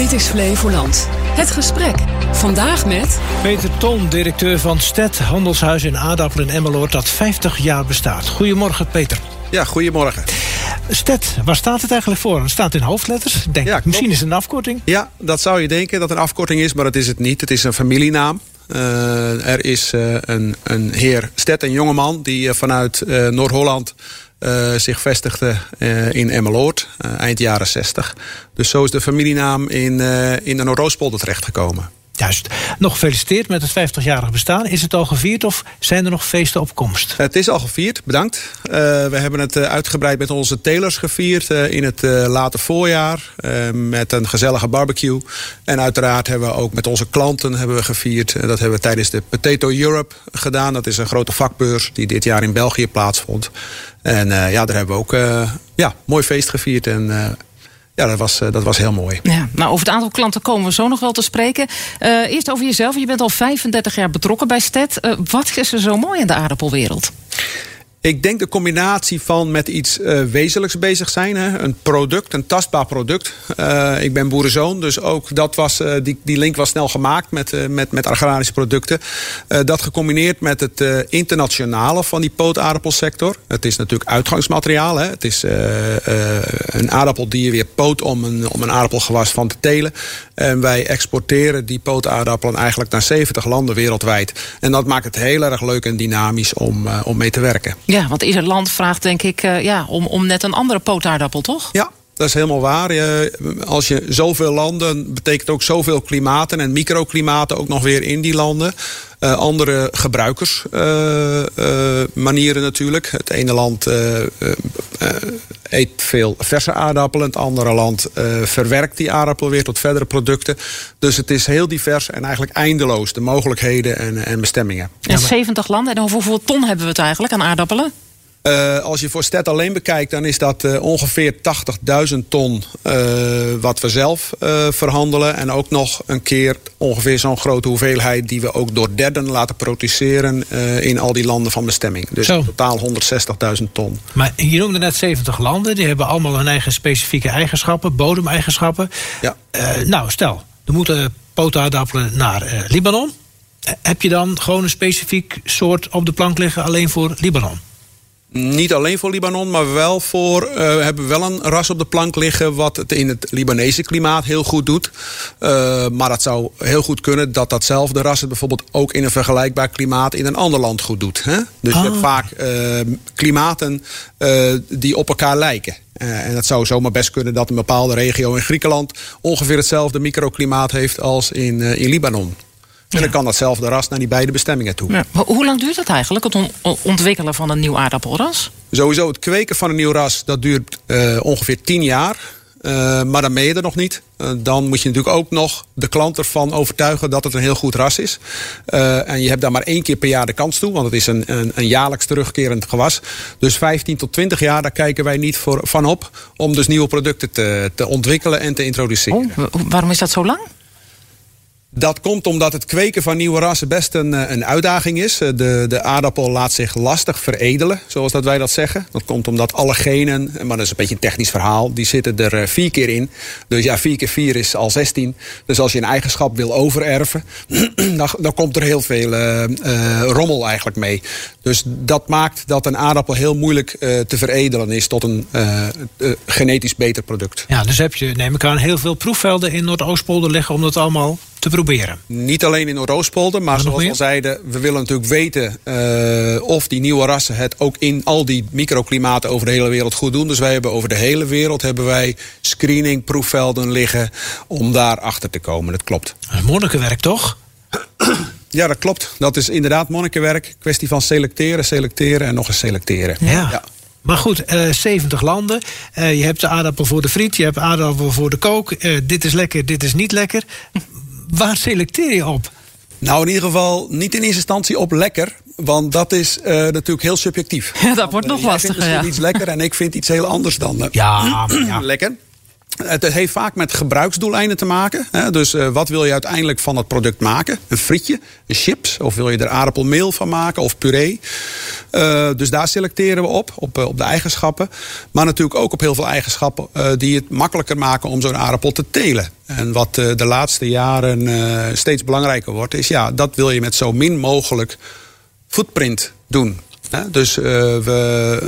Dit is Flevoland. Het gesprek. Vandaag met... Peter Ton, directeur van Stet Handelshuis in Aardappel in Emmeloord... dat 50 jaar bestaat. Goedemorgen, Peter. Ja, goedemorgen. Stet, waar staat het eigenlijk voor? Het staat in hoofdletters. Denk, Ja, ik. misschien is het een afkorting. Ja, dat zou je denken dat het een afkorting is, maar dat is het niet. Het is een familienaam. Eh, er is eh, een, een heer Stet, een jongeman... die eh, vanuit eh, Noord-Holland eh, zich vestigde eh, in Emmeloord. eh, eind jaren 60. Dus zo is de familienaam in, in de Noordoostpolder terechtgekomen. Juist. Nog gefeliciteerd met het 50-jarig bestaan. Is het al gevierd of zijn er nog feesten op komst? Het is al gevierd, bedankt. Eh, we hebben het eh, uitgebreid met onze telers gevierd eh, in het late voorjaar. met een gezellige barbecue. En uiteraard hebben we ook met onze klanten hebben we gevierd. Dat hebben we tijdens de Potato Europe gedaan. Dat is een grote vakbeurs die dit jaar in België plaatsvond. En ja, daar hebben we ook ja, mooi feest gevierd. En ja, dat was, eh, dat was heel mooi. Ja, nou, over het aantal klanten komen we zo nog wel te spreken. Eh, eerst over jezelf. Je bent al 35 jaar betrokken bij Stet. Eh, wat is er zo mooi in de aardappelwereld? Ik denk de combinatie van met iets eh, wezenlijks bezig zijn. Hè? Een product, een tastbaar product. Eh, ik ben boerenzoon, dus ook dat was, eh, die, die link was snel gemaakt met, met, met agrarische producten. Dat gecombineerd met het internationale van die pootaardappelsector. Het is natuurlijk uitgangsmateriaal. Hè? Het is een aardappel die je weer poot om een, om een aardappelgewas van te telen. En wij exporteren die pootaardappelen eigenlijk naar 70 landen wereldwijd. En dat maakt het heel erg leuk en dynamisch om, om mee te werken. Ja, want ieder land vraagt denk ik eh, ja, om, om net een andere pootaardappel, toch? Ja, dat is helemaal waar. Je- Als je zoveel landen, betekent ook zoveel klimaten en microklimaten ook nog weer in die landen. Eh, andere gebruikersmanieren natuurlijk. Het ene land eh, eh, eh, eet veel verse aardappelen. Het andere land eh, verwerkt die aardappel weer tot verdere producten. Dus het is heel divers en eigenlijk eindeloos. De mogelijkheden en, en bestemmingen. In 70 landen. En over hoeveel ton hebben we het eigenlijk aan aardappelen? Eh, als je voor Stet alleen bekijkt, dan is dat eh, ongeveer 80.000 ton eh, wat we zelf verhandelen. En ook nog een keer ongeveer zo'n grote hoeveelheid die we ook door derden laten produceren in al die landen van bestemming. Dus Zo. in totaal 160.000 ton. Maar je noemde net 70 landen. Die hebben allemaal hun eigen specifieke eigenschappen, bodemeigenschappen. Ja. Nou, stel, er moeten pootaardappelen naar Libanon. Heb je dan gewoon een specifiek soort op de plank liggen alleen voor Libanon? Niet alleen voor Libanon, maar wel voor. eh, we hebben wel een ras op de plank liggen. wat het in het Libanese klimaat heel goed doet. Eh, maar het zou heel goed kunnen dat datzelfde ras het bijvoorbeeld ook in een vergelijkbaar klimaat in een ander land goed doet. Hè? Dus je Ah. hebt vaak eh, klimaten die op elkaar lijken. En het zou zomaar best kunnen dat een bepaalde regio in Griekenland ongeveer hetzelfde microklimaat heeft als in, in Libanon. En dan kan datzelfde ras naar die beide bestemmingen toe. Ja. Maar hoe lang duurt het eigenlijk, het on- on- ontwikkelen van een nieuw aardappelras? Sowieso het kweken van een nieuw ras, dat duurt eh, ongeveer 10 jaar. Eh, maar dan ben je er nog niet. Eh, dan moet je natuurlijk ook nog de klant ervan overtuigen dat het een heel goed ras is. Eh, en je hebt daar maar één keer per jaar de kans toe, want het is een, een, een jaarlijks terugkerend gewas. Dus 15 tot 20 jaar, daar kijken wij niet voor, van op om dus nieuwe producten te, te ontwikkelen en te introduceren. Oh, wa- waarom is dat zo lang? Dat komt omdat het kweken van nieuwe rassen best een, eh, een uitdaging is. Eh, De, de aardappel laat zich lastig veredelen, zoals dat wij dat zeggen. Dat komt omdat alle genen, maar dat is een beetje een technisch verhaal, die zitten er eh, vier keer in. Dus ja, vier keer vier is al 16. Dus als je een eigenschap wil overerven, dan, dan komt er heel veel eh, eh, rommel eigenlijk mee. Dus dat maakt dat een aardappel heel moeilijk eh, te veredelen is tot een eh, eh, genetisch beter product. Ja, dus heb je, neem ik aan, heel veel proefvelden in Noordoostpolder liggen om dat allemaal te proberen. Niet alleen in Noordoostpolder, maar zoals we al zeiden, we willen natuurlijk weten eh, of die nieuwe rassen het ook in al die microklimaten over de hele wereld goed doen. Dus wij hebben over de hele wereld hebben wij screening proefvelden liggen om daar achter te komen. Dat klopt. Monnikenwerk toch? Ja, dat klopt. Dat is inderdaad monnikenwerk. Kwestie van selecteren, selecteren en nog eens selecteren. Ja. Maar goed, eh 70 landen. Eh, je hebt de aardappel voor de friet, je hebt aardappel voor de kook. Eh, dit is lekker, dit is niet lekker. Waar selecteer je op? Nou, in ieder geval niet in eerste instantie op lekker. Want dat is eh, natuurlijk heel subjectief. Ja, dat wordt nog Jij vindt lastiger, ja. iets lekker en ik vind iets heel anders dan eh, Ja, ja. lekker. Het heeft vaak met gebruiksdoeleinden te maken. Dus uh, wat wil je uiteindelijk van het product maken? Een frietje, een chips, of wil je er aardappelmeel van maken of puree? Uh, dus daar selecteren we op, op, op, de eigenschappen. Maar natuurlijk ook op heel veel eigenschappen die het makkelijker maken om zo'n aardappel te telen. En wat de laatste jaren steeds belangrijker wordt, is ja, dat wil je met zo min mogelijk footprint doen. Dus uh, we,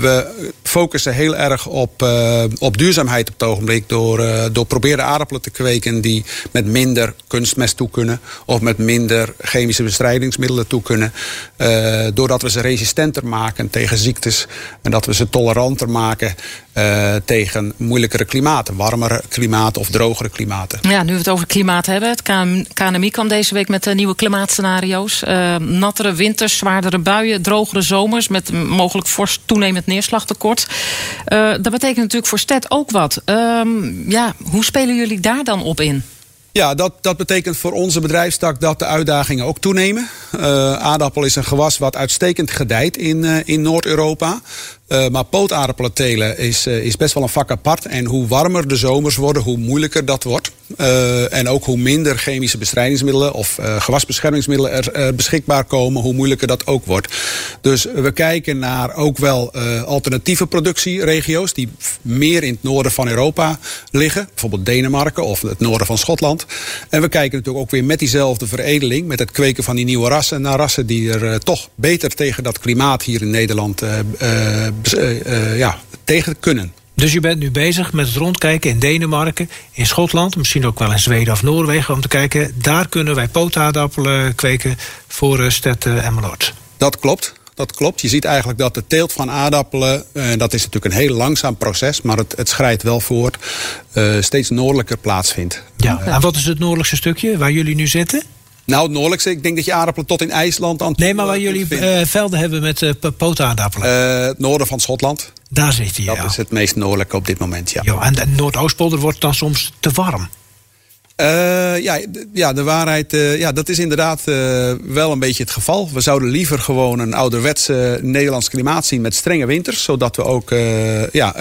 we, focussen heel erg op, uh, op duurzaamheid op het ogenblik. Door, uh, door proberen aardappelen te kweken die met minder kunstmest toe kunnen. Of met minder chemische bestrijdingsmiddelen toe kunnen. doordat we ze resistenter maken tegen ziektes. En dat we ze toleranter maken tegen moeilijkere klimaten. Warmere klimaten of drogere klimaten. Ja, nu we het over klimaat hebben. Het KNMI kwam deze week met nieuwe klimaatscenario's. nattere winters, zwaardere buien drogere zomers met mogelijk fors toenemend neerslagtekort. Uh, dat betekent natuurlijk voor Stet ook wat. Um, ja, hoe spelen jullie daar dan op in? Ja, dat, dat betekent voor onze bedrijfstak dat de uitdagingen ook toenemen. Uh, aardappel is een gewas wat uitstekend gedijt in, uh, in Noord-Europa. Uh, maar pootaardappelen telen is, uh, is best wel een vak apart. En hoe warmer de zomers worden, hoe moeilijker dat wordt. Uh, en ook hoe minder chemische bestrijdingsmiddelen of gewasbeschermingsmiddelen er beschikbaar komen, hoe moeilijker dat ook wordt. Dus we kijken naar ook wel alternatieve productieregio's die meer in het noorden van Europa liggen. Bijvoorbeeld Denemarken of het noorden van Schotland. En we kijken natuurlijk ook weer met diezelfde veredeling, met het kweken van die nieuwe rassen, naar rassen die er toch beter tegen dat klimaat hier in Nederland ja, tegen kunnen. Dus je bent nu bezig met het rondkijken in Denemarken, in Schotland, misschien ook wel in Zweden of Noorwegen, om te kijken, daar kunnen wij pootaardappelen kweken voor uh, Stet en. Dat klopt. Dat klopt. Je ziet eigenlijk dat de teelt van aardappelen, en dat is natuurlijk een heel langzaam proces, maar het, het schrijdt wel voort, uh, steeds noordelijker plaatsvindt. Ja, en wat is het noordelijkste stukje waar jullie nu zitten? Nou, het noordelijkste. Ik denk dat je aardappelen tot in IJsland aan Nee, maar waar jullie uh, velden hebben met uh, pootaardappelen? Uh, het noorden van Schotland. Daar zit hij, Dat ja. is het meest noordelijke op dit moment, ja. Jo, en de Noordoostpolder wordt dan soms te warm. Uh, ja, ja, de waarheid, uh, ja, dat is inderdaad uh, wel een beetje het geval. We zouden liever gewoon een ouderwetse Nederlands klimaat zien met strenge winters. Zodat we ook ja,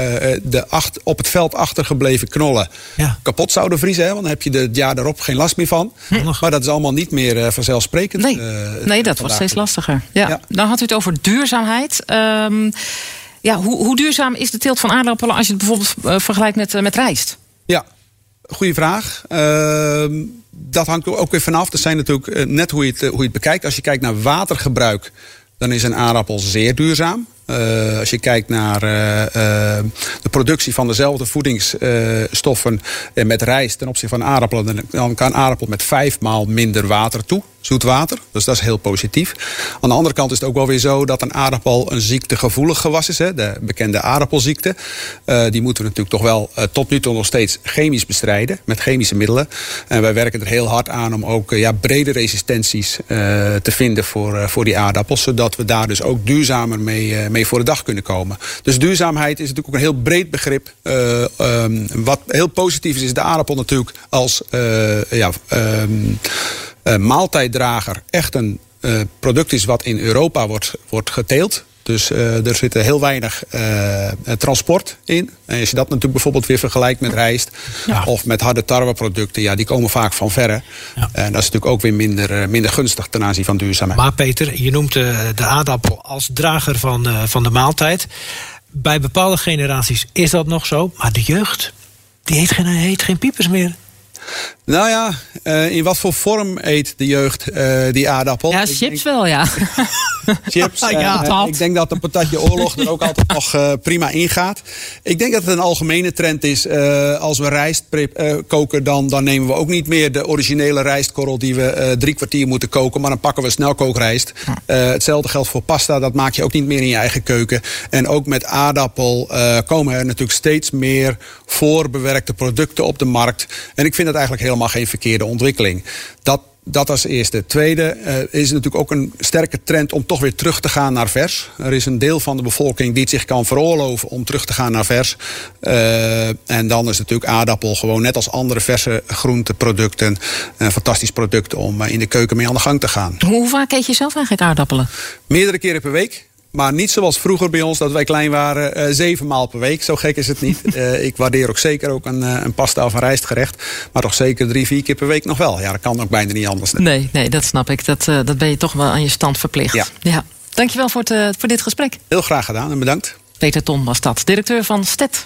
de acht, op het veld achtergebleven knollen ja. kapot zouden vriezen. Hè, want dan heb je het jaar daarop geen last meer van. Hm. Maar dat is allemaal niet meer vanzelfsprekend. Nee, nee dat wordt steeds lastiger. Ja. ja. Dan had u het over duurzaamheid. Um, ja, hoe, hoe, duurzaam is de teelt van aardappelen als je het bijvoorbeeld vergelijkt met, met rijst? Ja, Goeie vraag. Uh, dat hangt ook weer vanaf. Dat zijn natuurlijk net hoe je, het, hoe je het bekijkt. Als je kijkt naar watergebruik, dan is een aardappel zeer duurzaam. Uh, als je kijkt naar uh, uh, de productie van dezelfde voedingsstoffen met rijst ten opzichte van aardappelen, dan kan aardappel met vijf maal minder water toe zoet water. Dus dat is heel positief. Aan de andere kant is het ook wel weer zo dat een aardappel een ziektegevoelig gewas is. Hè, de bekende aardappelziekte. Die moeten we natuurlijk toch wel tot nu toe nog steeds chemisch bestrijden. Met chemische middelen. En wij werken er heel hard aan om ook ja, brede resistenties te vinden voor, voor die aardappels. Zodat we daar dus ook duurzamer mee, mee voor de dag kunnen komen. Dus duurzaamheid is natuurlijk ook een heel breed begrip. Um, wat heel positief is, is de aardappel natuurlijk als ja, um, uh, maaltijddrager echt een product is wat in Europa wordt, wordt geteeld. Dus uh, er zit heel weinig uh, transport in. En als je dat natuurlijk bijvoorbeeld weer vergelijkt met rijst ja. of met harde tarweproducten, ja, die komen vaak van verre. Ja. En dat is natuurlijk ook weer minder, minder gunstig ten aanzien van duurzaamheid. Maar Peter, je noemt de, de aardappel als drager van, van de maaltijd. Bij bepaalde generaties is dat nog zo, maar de jeugd, die eet geen, eet geen piepers meer. Nou ja, uh, in wat voor vorm eet de jeugd uh, die aardappel? Ja, chips denk, wel, ja. Chips. Uh, ja, ik denk dat een patatje oorlog er ook altijd nog prima ingaat. Ik denk dat het een algemene trend is. als we rijst koken, dan, dan nemen we ook niet meer de originele rijstkorrel die we drie kwartier moeten koken. Maar dan pakken we snelkookrijst. hetzelfde geldt voor pasta. Dat maak je ook niet meer in je eigen keuken. En ook met aardappel komen er natuurlijk steeds meer voorbewerkte producten op de markt. En ik vind dat eigenlijk helemaal geen verkeerde ontwikkeling. Dat, dat als eerste. Tweede uh, is natuurlijk ook een sterke trend om toch weer terug te gaan naar vers. Er is een deel van de bevolking die het zich kan veroorloven om terug te gaan naar vers. Uh, en dan is natuurlijk aardappel gewoon net als andere verse groenteproducten een fantastisch product om in de keuken mee aan de gang te gaan. Hoe vaak eet je zelf eigenlijk aardappelen? Meerdere keren per week. Maar niet zoals vroeger bij ons dat wij klein waren, uh, zeven maal per week. Zo gek is het niet. uh, ik waardeer ook zeker ook een, een pasta of een rijstgerecht. Maar toch zeker drie, vier keer per week nog wel. Ja, dat kan ook bijna niet anders. Nee, nee dat snap ik. Dat, dat ben je toch wel aan je stand verplicht. Ja. ja. Dankjewel voor, het, voor dit gesprek. Heel graag gedaan en bedankt. Peter Ton was dat, directeur van STET.